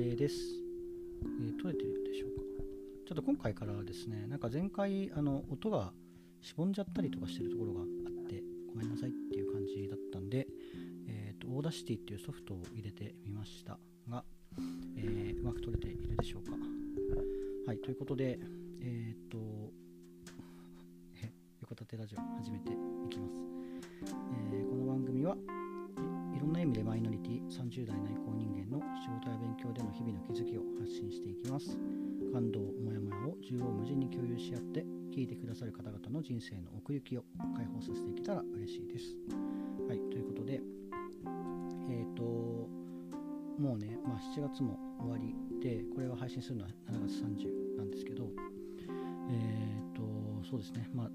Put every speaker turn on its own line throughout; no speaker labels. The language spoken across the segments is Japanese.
です、えー、取れてるでしょうか。ちょっと今回からですね、なんか前回あの音がしぼんじゃったりとかしてるところがあってごめんなさいっていう感じだったんで、えーと、 Audacity っていうソフトを入れてみましたが、えー、うまく取れているでしょうか。はい、ということで、えっ、ー、と、横立てラジオ始めていきます、え、この番組はいろんな意味でマイノリティ30代内向人間の仕事や勉強での日々の気づきを発信していきます。感動モヤモヤを縦横無尽に共有し合って聞いてくださる方々の人生の奥行きを解放させていけたら嬉しいです。はいということでえっ、ー、ともうね、まあ、7月も終わりでこれは配信するのは7月30なんですけどえっ、ー、とそうですねまあ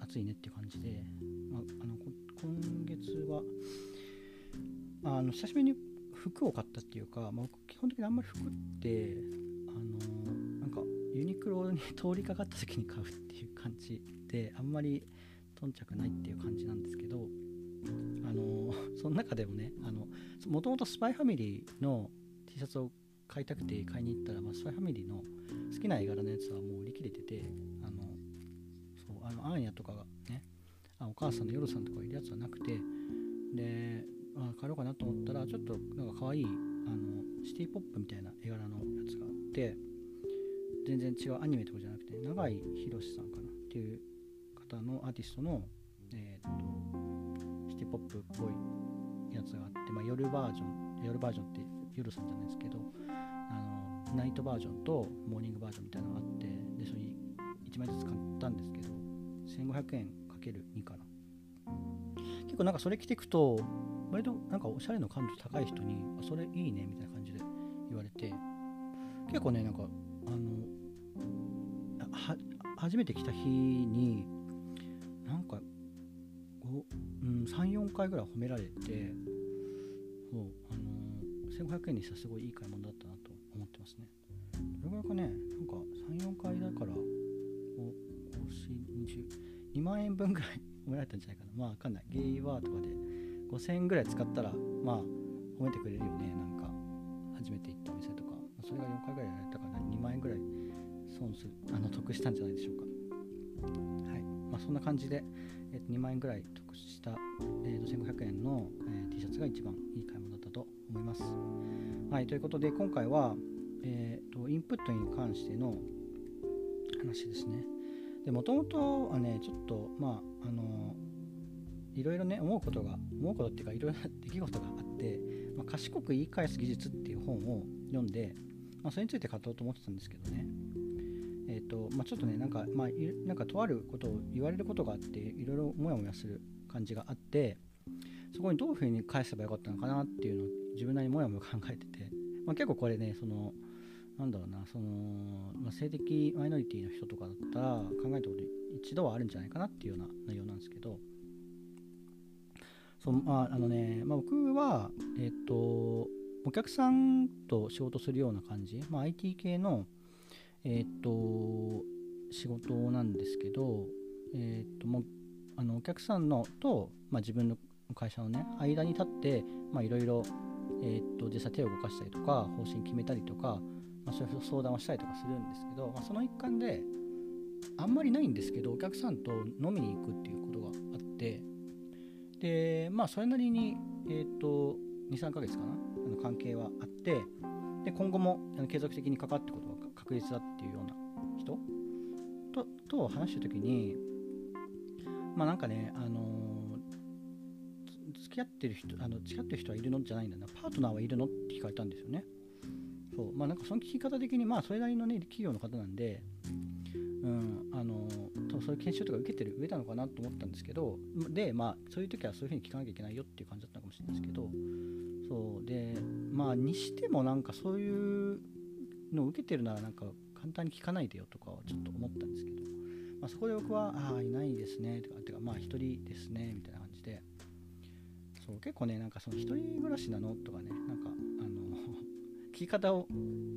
暑いねっていう感じで、まあ、あの今月はあの久しぶりに服を買ったっていうか、まあ、基本的にあんまり服ってあのなんかユニクロに通りかかった時に買うっていう感じであんまり頓着ないっていう感じなんですけどあの その中でもねもともとスパイファミリーの T シャツを買いたくて買いに行ったら、まあ、スパイファミリーの好きな絵柄のやつはもう売り切れててあのそうあのアーニャとかがねあお母さんのヨルさんとかいるやつはなくてであ買おうかなと思ったらちょっとなんか可愛いあのシティポップみたいな絵柄のやつがあって全然違うアニメとかじゃなくて永井宏さんかなっていう方のアーティストの、えー、っとシティポップっぽいやつがあって、まあ、夜バージョン夜バージョンって夜さんじゃないですけどあのナイトバージョンとモーニングバージョンみたいなのがあってでそれ1枚ずつ買ったんですけど1500円かける2かな。結構なんかそれ着てくと割となんかおしゃれの感度高い人にそれいいねみたいな感じで言われて結構ねなんかあの初めて来た日になんか、うん、34回ぐらい褒められてそうあの1500円にしたらすごいいい買い物だったなと思ってますね。どれぐらいかねなんか34回だから2万円分ぐらい褒められたんじゃないかな。まあわかんない。ゲイバーとかで5000円ぐらい使ったらまあ褒めてくれるよね。なんか初めて行ったお店とか。それが4回ぐらいやられたから2万円ぐらい損するあの得したんじゃないでしょうか。はい。まあそんな感じで、えー、と2万円ぐらい得した、えー、と1500円の、えー、T シャツが一番いい買い物だったと思います。はい。ということで今回はえーと、インプットに関しての話ですね。でもともとはねちょっとまああのいろいろね思うことが思うことっていうかいろいろな出来事があって、まあ、賢く言い返す技術っていう本を読んで、まあ、それについて語ろうと思ってたんですけどね。えっ、ー、とまあ、ちょっとねなんかまあなんかとあることを言われることがあっていろいろモヤモヤする感じがあってそこにどういうふうに返せばよかったのかなっていうのを自分なりにモヤモヤ考えてて、まあ、結構これねそのなんだろうなその、まあ、性的マイノリティの人とかだったら考えたこと一度はあるんじゃないかなっていうような内容なんですけどそうまああのね、まあ、僕はえっ、とお客さんと仕事するような感じ、まあ、IT 系のえっ、と仕事なんですけどえっ、ともうあのお客さんのと、まあ、自分の会社のね間に立っていろいろ実際手を動かしたりとか方針決めたりとかまあ、そういう相談をしたりとかするんですけど、まあ、その一環であんまりないんですけどお客さんと飲みに行くっていうことがあってでまあそれなりに、えーと、23ヶ月かなあの関係はあってで今後もあの継続的にかかってことが確実だっていうような人？とと話した時にまあなんかね、あのー、付き合ってる人あの付き合ってる人はいるの？じゃないんだな。パートナーはいるの？って聞かれたんですよね。そう。まあなんかその聞き方的にまあそれなりのね企業の方なんでうんあの多分そういう研修とか受けてる上なのかなと思ったんですけどでまあそういう時はそういうふうに聞かなきゃいけないよっていう感じだったのかもしれないですけどそうでまあにしてもなんかそういうのを受けてるならなんか簡単に聞かないでよとかはちょっと思ったんですけど、まあ、そこで僕はああいないですねとかってかまあ一人ですねみたいな感じでそう結構ねなんかその一人暮らしなのとかねなんかあの 聞き方を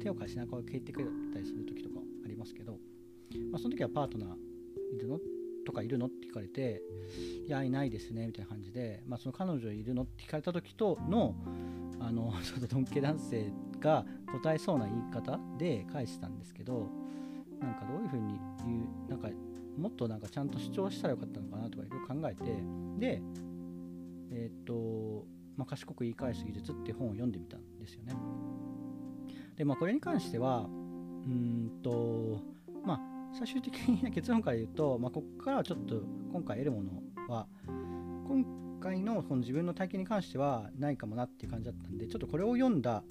手を貸しながら聞いてくれたりする時とかありますけど、まあ、その時はパートナーいるの？とかいるの？って聞かれていやいないですねみたいな感じで、まあ、その彼女いるの？って聞かれた時とのあのちょっとドンケ男性が答えそうな言い方で返したんですけどなんかどういうふうに言うなんかもっとなんかちゃんと主張したらよかったのかなとかいろいろ考えてでえっ、と、まあ、賢く言い返す技術って本を読んでみたんですよね。でまあこれに関してはうんと最終的な結論から言うと、まあ、ここからはちょっと今回得るものは今回のこの自分の体験に関してはないかもなっていう感じだったんでちょっとこれを読んだ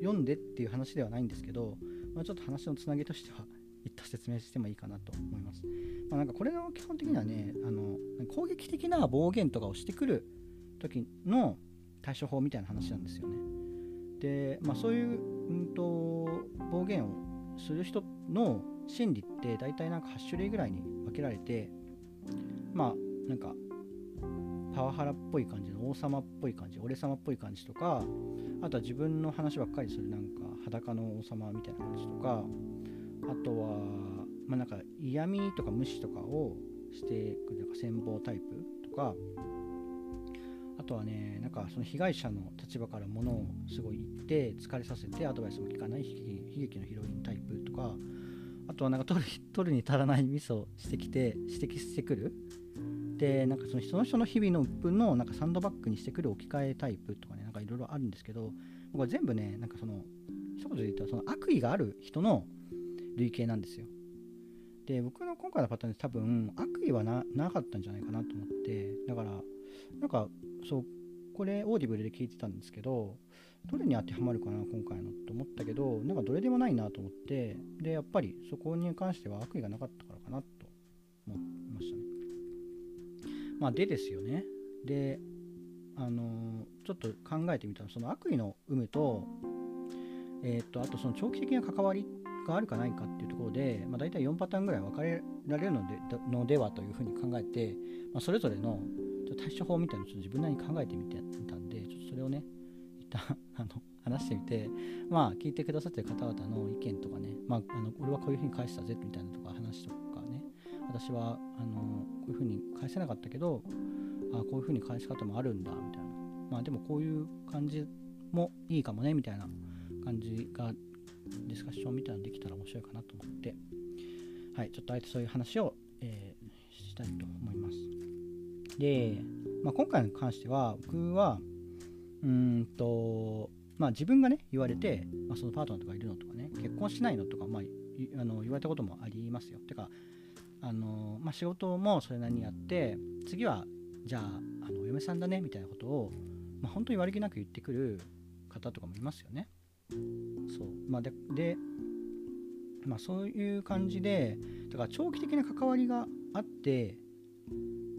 読んでっていう話ではないんですけど、まあ、ちょっと話のつなぎとしては一旦説明してもいいかなと思います。まあ、なんかこれの基本的にはねあの攻撃的な暴言とかをしてくる時の対処法みたいな話なんですよね。で、まあ、そういう、うんと、暴言をする人の心理って大体なんか8種類ぐらいに分けられてまあなんかパワハラっぽい感じの王様っぽい感じ俺様っぽい感じとかあとは自分の話ばっかりするなんか裸の王様みたいな感じとかあとはまあなんか嫌味とか無視とかをしていくなんか戦望タイプとかあとはねなんかその被害者の立場からものをすごい言って疲れさせてアドバイスも聞かない悲劇のヒロインタイプとかとなんか取る取るに足らないミスをしてきて指摘してくる。でなんかそのその人の日々の鬱憤のなんかサンドバッグにしてくる置き換えタイプとかねなんかいろいろあるんですけどこれ全部ねなんかその一言で言ったらその悪意がある人の類型なんですよ。で僕の今回のパターンで多分悪意はなかったんじゃないかなと思ってだからなんかそうこれ Audible で聞いてたんですけどどれに当てはまるかな今回のと思ったけどなんかどれでもないなと思ってでやっぱりそこに関しては悪意がなかったからかなと思いましたね。まあでですよね。であのー、ちょっと考えてみたらその悪意の有無とえっ、とあとその長期的な関わりがあるかないかっていうところで、まあ、大体4パターンぐらい分かれられるのでのではというふうに考えて、まあ、それぞれの対処法みたいなのをちょっと自分なりに考えてみてたんでちょっとそれをね一旦 あの話してみてまあ聞いてくださってる方々の意見とかね、まあ、あの俺はこういうふうに返したぜみたいなとか話とかね私はあのこういうふうに返せなかったけどあこういうふうに返し方もあるんだみたいな。まあでもこういう感じもいいかもねみたいな感じがディスカッションみたいなのできたら面白いかなと思って。はいちょっとあえてそういう話を、えー、したいと思います。で、まあ、今回に関しては僕はうんとまあ自分がね言われて、まあ、そのパートナーとかいるのとかね結婚しないのとか、まあ、あの言われたこともありますよ。てかあの、まあ、仕事もそれなりにやって次はじゃああのお嫁さんだねみたいなことを、まあ、本当に悪気なく言ってくる方とかもいますよね。そう。まあででまあそういう感じでだから長期的な関わりがあって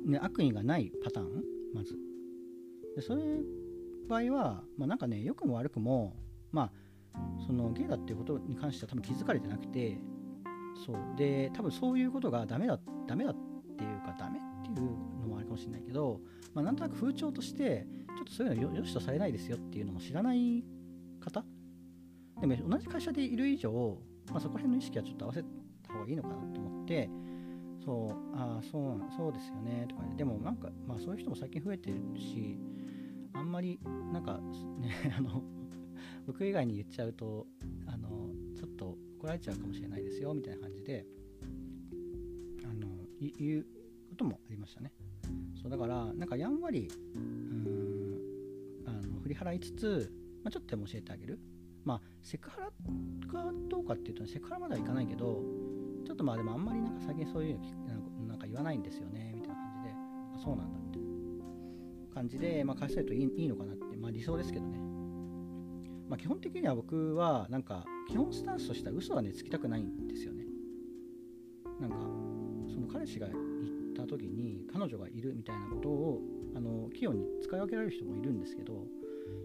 ね、悪意がないパターン？まず。でそういう場合は、まあ、なんかね良くも悪くもまあそのゲイだっていうことに関しては多分気づかれてなくてそう。で多分そういうことがダメだダメだっていうかダメっていうのもあるかもしれないけど、まあ、なんとなく風潮としてちょっとそういうのよしとされないですよっていうのも知らない方？でも同じ会社でいる以上、まあ、そこら辺の意識はちょっと合わせた方がいいのかなと思ってそうあそうそうですよねとかね。でもなんかまあそういう人も最近増えてるしあんまりなんかね あの僕以外に言っちゃうとあのちょっと怒られちゃうかもしれないですよみたいな感じであの言うこともありましたね。そうだからなんかやんわりうんあの振り払いつつ、まあ、ちょっとでも教えてあげる。まあセクハラかどうかっていうとセクハラまではいかないけどちょっとまあでもあんまりなんか最近そういうのなんか言わないんですよねみたいな感じで。あそうなんだみたいな感じで、まあ、返せるといいいいのかなって、まあ、理想ですけどね、まあ、基本的には僕はなんか基本スタンスとしては嘘はねつきたくないんですよね。なんかその彼氏が言った時に彼女がいるみたいなことをあの器用に使い分けられる人もいるんですけど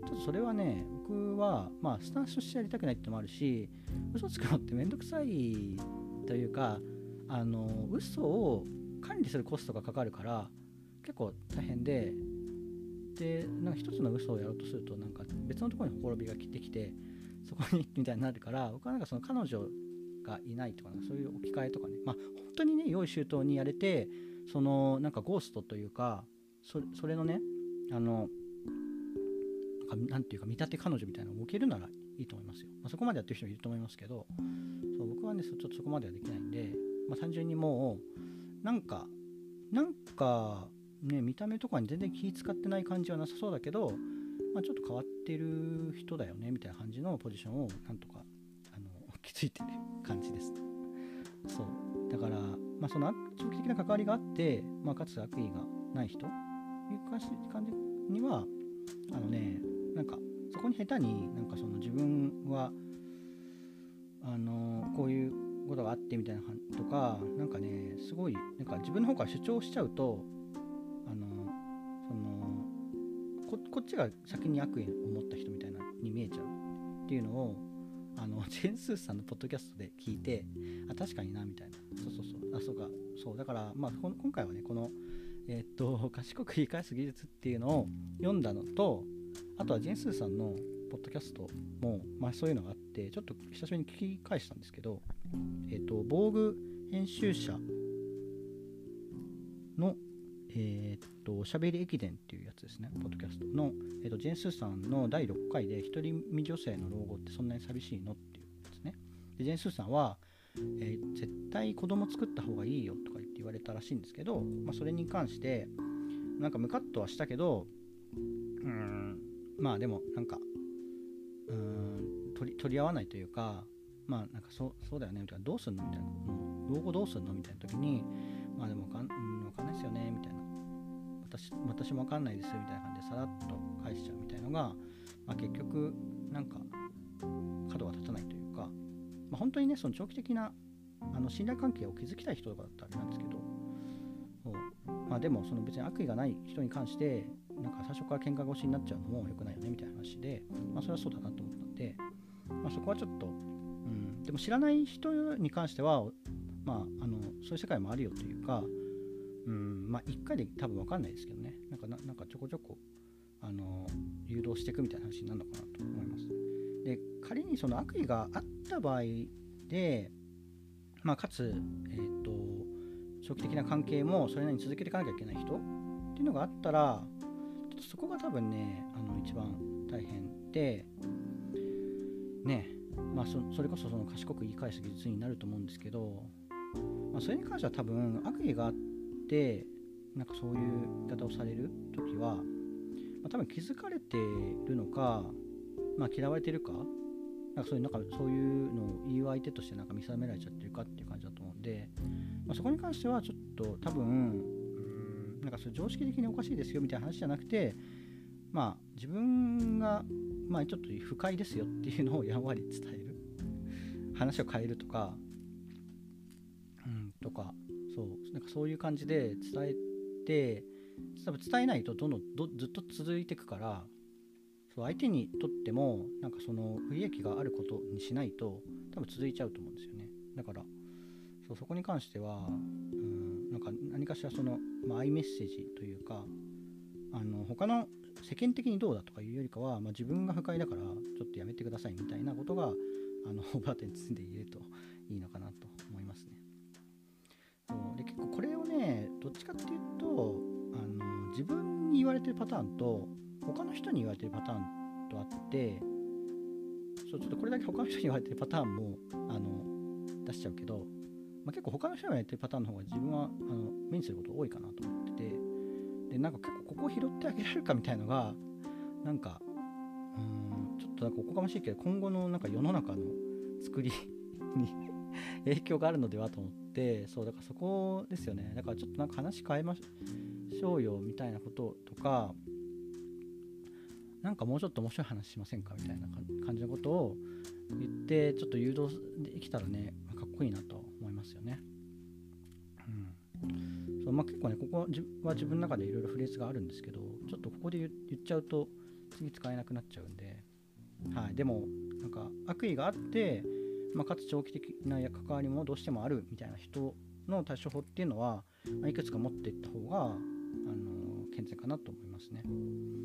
ちょっとそれはね僕はまあスタンスとしてやりたくないってのもあるし嘘つくのってめんどくさいというかあの嘘を管理するコストがかかるから結構大変ででなんか一つの嘘をやろうとするとなんか別のところにほころびが来てきてそこにみたいになるから僕はなんかその彼女がいないとかそういう置き換えとかね。まあ本当にね用意周到にやれてそのなんかゴーストというかそそれのねあのなんていうか見立て彼女みたいなのを置けるならいいと思いますよ、まあ、そこまでやってる人もいると思いますけどそう僕はねちょっとそこまではできないんで、まあ、単純にもうなんかなんかね見た目とかに全然気使ってない感じはなさそうだけど、まあ、ちょっと変わってる人だよねみたいな感じのポジションをなんとかあの 気づいてる感じです。そう。だから、まあ、その長期的な関わりがあって、まあ、かつ悪意がない人いう感じにはあのねなんかそこに下手になんかその自分はあのこういうことがあってみたいなとかなんかねすごいなんか自分の方から主張しちゃうとあのそのこっちが先に悪意を持った人みたいなに見えちゃうっていうのをあの ジェン・スーさんのポッドキャストで聞いてあ確かになみたいな。そうそうそう。あそうか。そう。だからまあ今回はねこのえー、っと 賢く言い返す技術っていうのを読んだのとあとはジェンスーさんのポッドキャストも、まあ、そういうのがあってちょっと久しぶりに聞き返したんですけど、え、ー、と防具編集者のえっ、ー、としゃべり駅伝っていうやつですねポッドキャストの、えーと、ジェンスーさんの第6回で独り身女性の老後ってそんなに寂しいのっていうやつね。でジェンスーさんは、えー、絶対子供作った方がいいよとか言って言われたらしいんですけど、まあ、それに関してなんかムカッとはしたけどうんまあでもなんかうん取り取り合わないというかまあなんかそそうだよねみたいなどうすんのみたいな。老後どうすんのみたいな時にまあでもわかん,、わかんないですよねみたいな。私私もわかんないですみたいな感じでさらっと返しちゃうみたいのが、まあ、結局なんか角が立たないというか、まあ、本当にねその長期的なあの信頼関係を築きたい人とかだったらあれなんですけど。まあでもその別に悪意がない人に関してなんか最初から喧嘩腰になっちゃうのも良くないよねみたいな話で、まあ、それはそうだなと思ったんで、まあ、そこはちょっと、うん、でも知らない人に関しては、まあ、あのそういう世界もあるよというか、うんまあ、1回で多分分かんないですけどねなんかなんかちょこちょこあの誘導していくみたいな話になるのかなと思います。で仮にその悪意があった場合で、まあ、かつ、えーと、長期的な関係もそれなりに続けていかなきゃいけない人っていうのがあったらちょっとそこが多分ねあの一番大変でねまあそそれこそその賢く言い返す技術になると思うんですけど、まあ、それに関しては多分悪意があってなんかそういう言い方をされる時は、まあ、多分気づかれてるのか、まあ、嫌われてるかなんかそういうなんかそういうのを言う相手としてなんか見定められちゃってるかっていう感じだと思うんで、まあ、そこに関してはちょっと多分なんかそれ常識的におかしいですよみたいな話じゃなくてまあ自分がまあちょっと不快ですよっていうのをやんわり伝える。話を変えるとか。うんとか。そう。なんかそういう感じで伝えて多分伝えないとどんどんずっと続いていくからそう相手にとってもなんかその不利益があることにしないと多分続いちゃうと思うんですよね。だからそうそこに関してはうんなんか何かしらその、まあ、アイメッセージというかあの他の世間的にどうだとかいうよりかは、まあ、自分が不快だからちょっとやめてくださいみたいなことがあの バーテン包んで言えるといいのかなと思いますね。そうで結構これをねどっちかっていうとあの自分に言われてるパターンと他の人に言われてるパターンとあってそうちょっとこれだけ他の人に言われてるパターンもあの出しちゃうけど、まあ、結構他の人に言われてるパターンの方が自分はあの目にすること多いかなと思ってでなんか結構ここを拾ってあげられるかみたいのがなんかうんちょっとなんかおこがましいけど今後のなんか世の中の作りに 影響があるのではと思ってそうだからそこですよねだからちょっとなんか話変えましょうよみたいなこととかなんかもうちょっと面白い話しませんかみたいな感じのことを言ってちょっと誘導できたらねかっこいいなと思いますよね。うんそうまあ、結構ねここは自分の中でいろいろフレーズがあるんですけどちょっとここで言っちゃうと次使えなくなっちゃうんで、はい、でもなんか悪意があって、まあ、かつ長期的な関わりもどうしてもあるみたいな人の対処法っていうのは、まあ、いくつか持っていった方が、あの健全かなと思いますね。うん。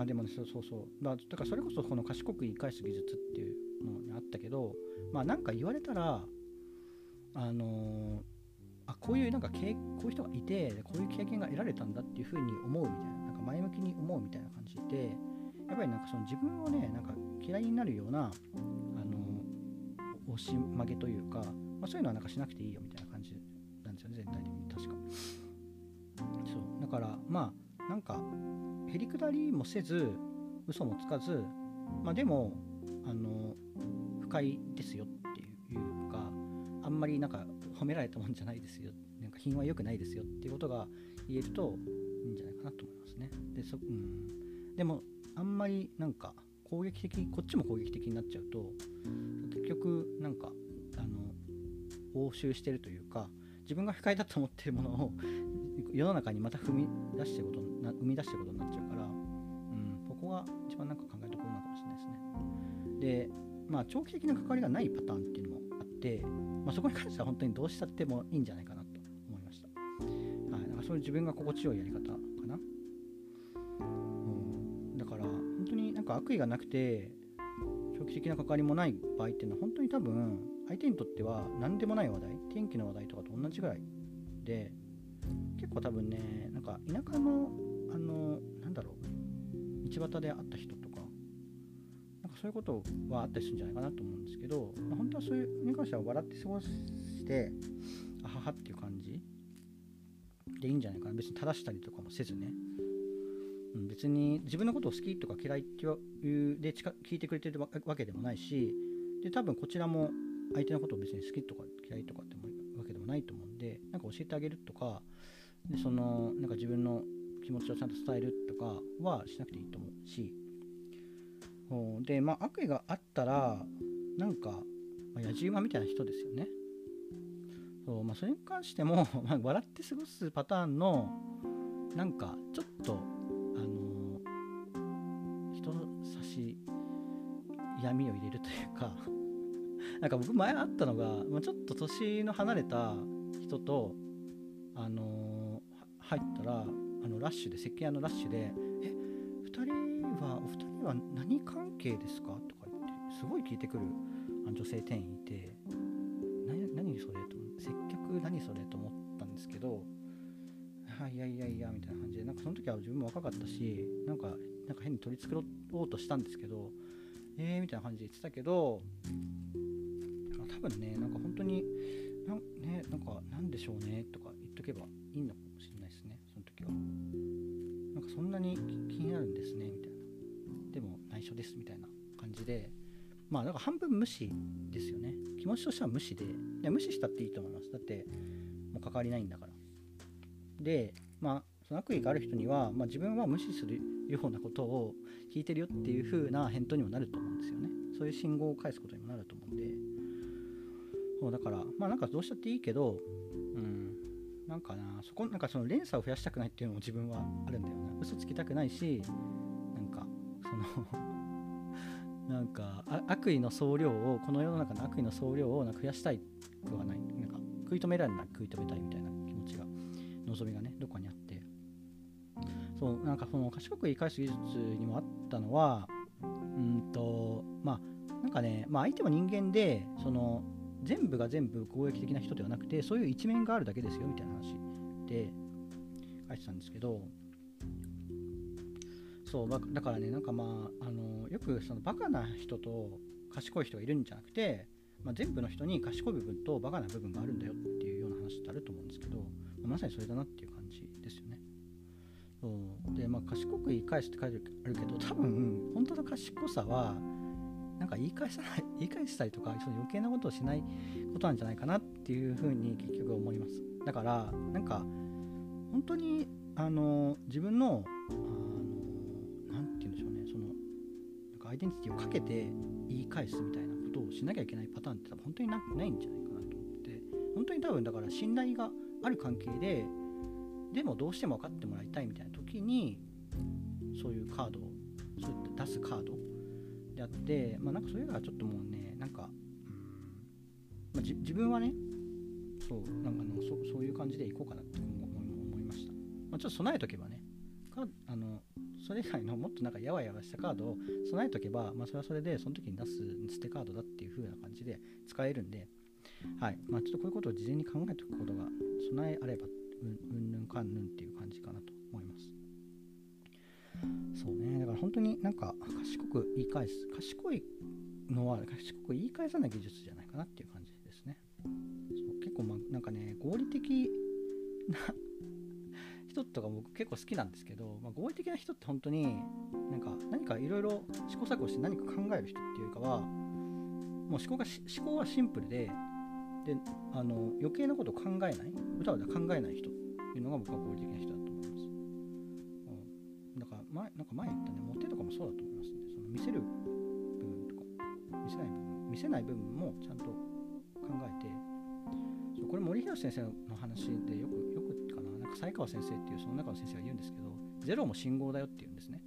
あでもねそうそうそう。だだからそれこそこの賢く言い返す技術っていうのにあったけどまあなんか言われたらあのー、こういうなんかこういう人がいてこういう経験が得られたんだっていうふうに思うみたいななんか前向きに思うみたいな感じでやっぱりなんかその自分をねなんか嫌いになるようなあの押し曲げというか、まあ、そういうのはなんかしなくていいよみたいな感じなんですよね全体的に確か。そう。だからまあなんかへりくだりもせず嘘もつかずまあでもあの不快ですよっていうかあんまりなんか褒められたもんじゃないですよ。なんか品は良くないですよっていうことが言えるといいんじゃないかなと思いますね。でそ、うん、でもあんまりなんか攻撃的こっちも攻撃的になっちゃうと結局なんかあの押収してるというか自分が不快だと思ってるものを世の中にまた踏み出してことな生み出してることになっちゃうから、うん、ここが一番なんか考えるところなのかもしれないですね。でまあ長期的な関わりがないパターンっていうのもあって、まあ、そこに関しては本当にどうしたってもいいんじゃないかなと思いました、はい、だからそういう自分が心地よいやり方かな。うん、だから本当になんか悪意がなくて長期的な関わりもない場合っていうのは本当に多分相手にとっては何でもない話題天気の話題とかと同じぐらいで結構多分ねなんか田舎のあのなんだろう道端で会った人そういうことはあったりするんじゃないかなと思うんですけど、まあ、本当はそういうに関しては笑って過ごしてあははっていう感じでいいんじゃないかな。別に正したりとかもせずね。別に自分のことを好きとか嫌いっていうで聞いてくれてるわけでもないしで多分こちらも相手のことを別に好きとか嫌いとかってわけでもないと思うんでなんか教えてあげるとかでそのなんか自分の気持ちをちゃんと伝えるとかはしなくていいと思うしでまあ悪意があったらなんか、まあ、野じ馬みたいな人ですよねそう、まあ、それに関しても、まあ、笑って過ごすパターンのなんかちょっとあの。人差し闇を入れるというか なんか僕前あったのが、まあ、ちょっと年の離れた人と、あのー、入ったらあのラッシュで石鹸屋のラッシュで「は何関係ですか?」とか言ってすごい聞いてくる女性店員いて「何何それ?」と接客何それと思ったんですけど「いやいやいや」みたいな感じでなんかその時は自分も若かったしなんかなんか変に取り繕おうとしたんですけどえーみたいな感じで言ってたけど多分ねなんか本当にな,、ね、なんかなんでしょうねとか言っとけばいいのかもしれないですねその時はなんかそんなに気になるんですね内緒ですみたいな感じでまあだから半分無視ですよね。気持ちとしては無視でいや無視したっていいと思います。だってもう関わりないんだから。でまあその悪意がある人には、まあ、自分は無視するようなことを聞いてるよっていう風な返答にもなると思うんですよね。そういう信号を返すことにもなると思うんで。そうだからまあなんかどうしたっていいけどうんなんかなそこなんかその連鎖を増やしたくないっていうのも自分はあるんだよな。嘘つきたくないしそのなんか悪意の総量をこの世の中の悪意の総量をなんか増やしたいくはない。なんか食い止められない食い止めたいみたいな気持ちが望みがねどこかにあって。そうなんかその賢く言い返す技術にもあったのはうんとまあなんかね、まあ、相手は人間でその全部が全部攻撃的な人ではなくてそういう一面があるだけですよみたいな話で書いてたんですけどそうだからねなんかまああのよくそのバカな人と賢い人がいるんじゃなくて、まあ、全部の人に賢い部分とバカな部分があるんだよっていうような話ってあると思うんですけど、まあ、まさにそれだなっていう感じですよね。そうでまあ賢く言い返すって書いてあるけど多分本当の賢さはなんか言い返さない 言い返したりとかその余計なことをしないことなんじゃないかなっていうふうに結局思いますだからなんか本当にあの自分の何アイデンティティをかけて言い返すみたいなことをしなきゃいけないパターンって多分本当になないんじゃないかなと思って。本当に多分だから信頼がある関係ででもどうしても分かってもらいたいみたいな時にそういうカードをそうやって出すカードであってまあなんかそれがちょっともうねなんかうん、まあ、自分はねそうなんかのそそういう感じでいこうかなって思いました、まあ、ちょっと備えとけばねかあのそれ以外のもっとなんかやわやわしたカードを備えとけば、まあ、それはそれでその時に出す捨てカードだっていう風な感じで使えるんで、はい。まあ、ちょっとこういうことを事前に考えておくことが備えあればうんぬんかんぬんっていう感じかなと思います。そうね。だから本当になんか賢く言い返す賢いのは賢く言い返さない技術じゃないかなっていう感じですね。そう。結構まあなんかね合理的な人とか僕結構好きなんですけど、まあ、合理的な人って本当になんか何かいろいろ試行錯誤して何か考える人っていうよりかはもう思考が思考はシンプルでであの余計なことを考えない歌わだ考えない人っていうのが僕は合理的な人だと思います、うん、だから前なんか前言ったねモテとかもそうだと思いますね。その見せる部分とか。見せない部分。見せない部分もちゃんと考えてそうこれ森東先生の話でよくよくかななんか才川先生っていうその中の先生が言うんですけどゼロも信号だよって言うんですね。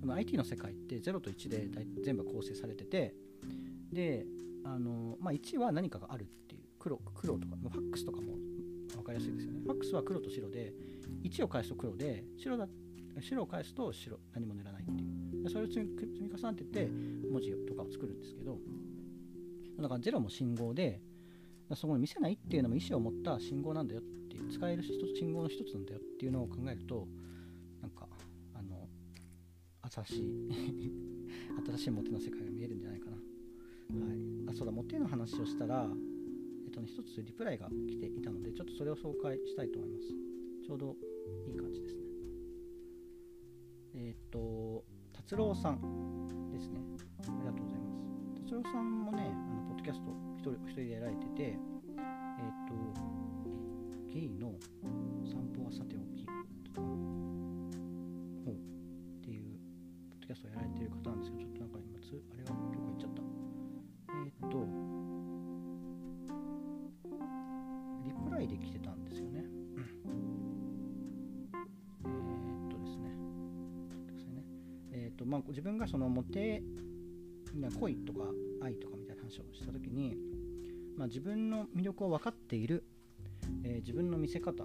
その IT の世界って0と1で全部構成されててであの、まあ、1は何かがあるっていう黒黒とかファックスとかも分かりやすいですよね。ファックスは黒と白で1を返すと黒で白だ白を返すと白何も塗らないっていう。それを積み重なってて文字とかを作るんですけどだから0も信号でそこに見せないっていうのも意思を持った信号なんだよっていう使える信号の一つなんだよっていうのを考えるとなんかあの新しい 新しいモテの世界が見えるんじゃないかなはい、あそうだ、モテの話をしたら、えっとね、一つリプライが来ていたので、ちょっとそれを紹介したいと思います。ちょうどいい感じですね。えっ、と、達郎さんですね。ありがとうございます。達郎さんもね、あのポッドキャスト一人一人でやられてて、えっ、と、ゲイの散歩はさておきとか、ほうっていうポッドキャストをやられてる方なんですけど、ちょっとなんか今つ、あれがどこ行っちゃったえっ、と、リプライで来てたんですよね。えっとですね。えっ、と、まあ、自分がそのモテ、恋とか愛とかみたいな話をしたときに、まあ、自分の魅力を分かっている、えー、自分の見せ方、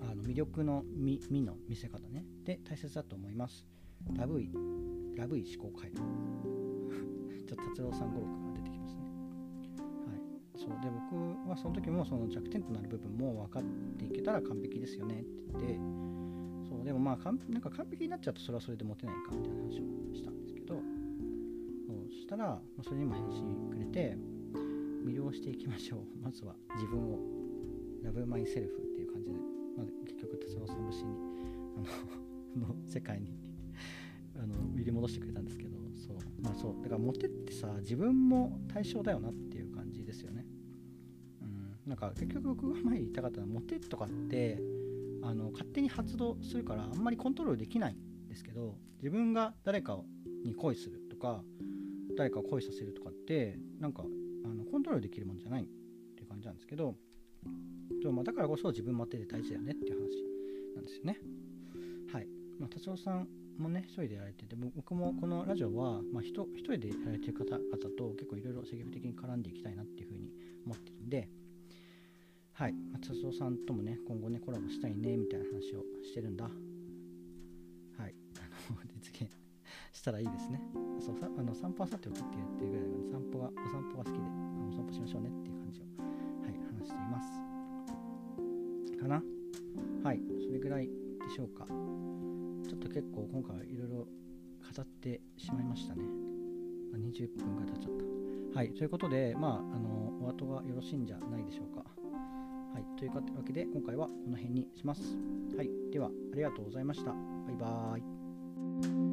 あの魅力のみの見せ方ね、で大切だと思います。ラブイ、ラブイ思考回路。ちょっと達郎さん語録が出てきますね。はい。そうで僕はその時もその弱点となる部分も分かっていけたら完璧ですよねって言ってそうでもまあかんなんか完璧になっちゃうとそれはそれでモテないかみたいな話をしたんですけどそうしたら、まあ、それにも返信くれて魅了していきましょう。まずは自分をラブマイセルフっていう感じで、まあ、結局達郎さん節にあの の世界に あの入り戻してくれたんですけどそう。まあそう。だからモテってさ自分も対象だよなっていう感じですよね。うん。なんか結局僕が前に言いたかったのはモテとかってあの勝手に発動するからあんまりコントロールできないんですけど自分が誰かに恋するとか誰かを恋させるとかってなんかあのコントロールできるもんじゃないっていう感じなんですけどまあ、だからこそ自分も手で大事だよねっていう話なんですよね。はい、まあ、達夫さんもね、一人でやられてて、僕もこのラジオは、まあ、一人でやられてる方々と結構いろいろ積極的に絡んでいきたいなっていうふうに思ってるんで、はい、松尾さんともね、今後ね、コラボしたいね、みたいな話をしてるんだ。はい、あの、実現したらいいですね。そう、さあの散歩はさておきって言ってるぐらいな散歩が、お散歩が好きで、お散歩しましょうねっていう感じを、はい、話しています。かな？はい、それぐらいでしょうか。ちょっと結構今回はいろいろ語ってしまいましたね。20分が経っちゃった。はい、ということで、まあ、あの、お後がよろしいんじゃないでしょうか。はい、というわけで、今回はこの辺にします。はい、では、ありがとうございました。バイバーイ。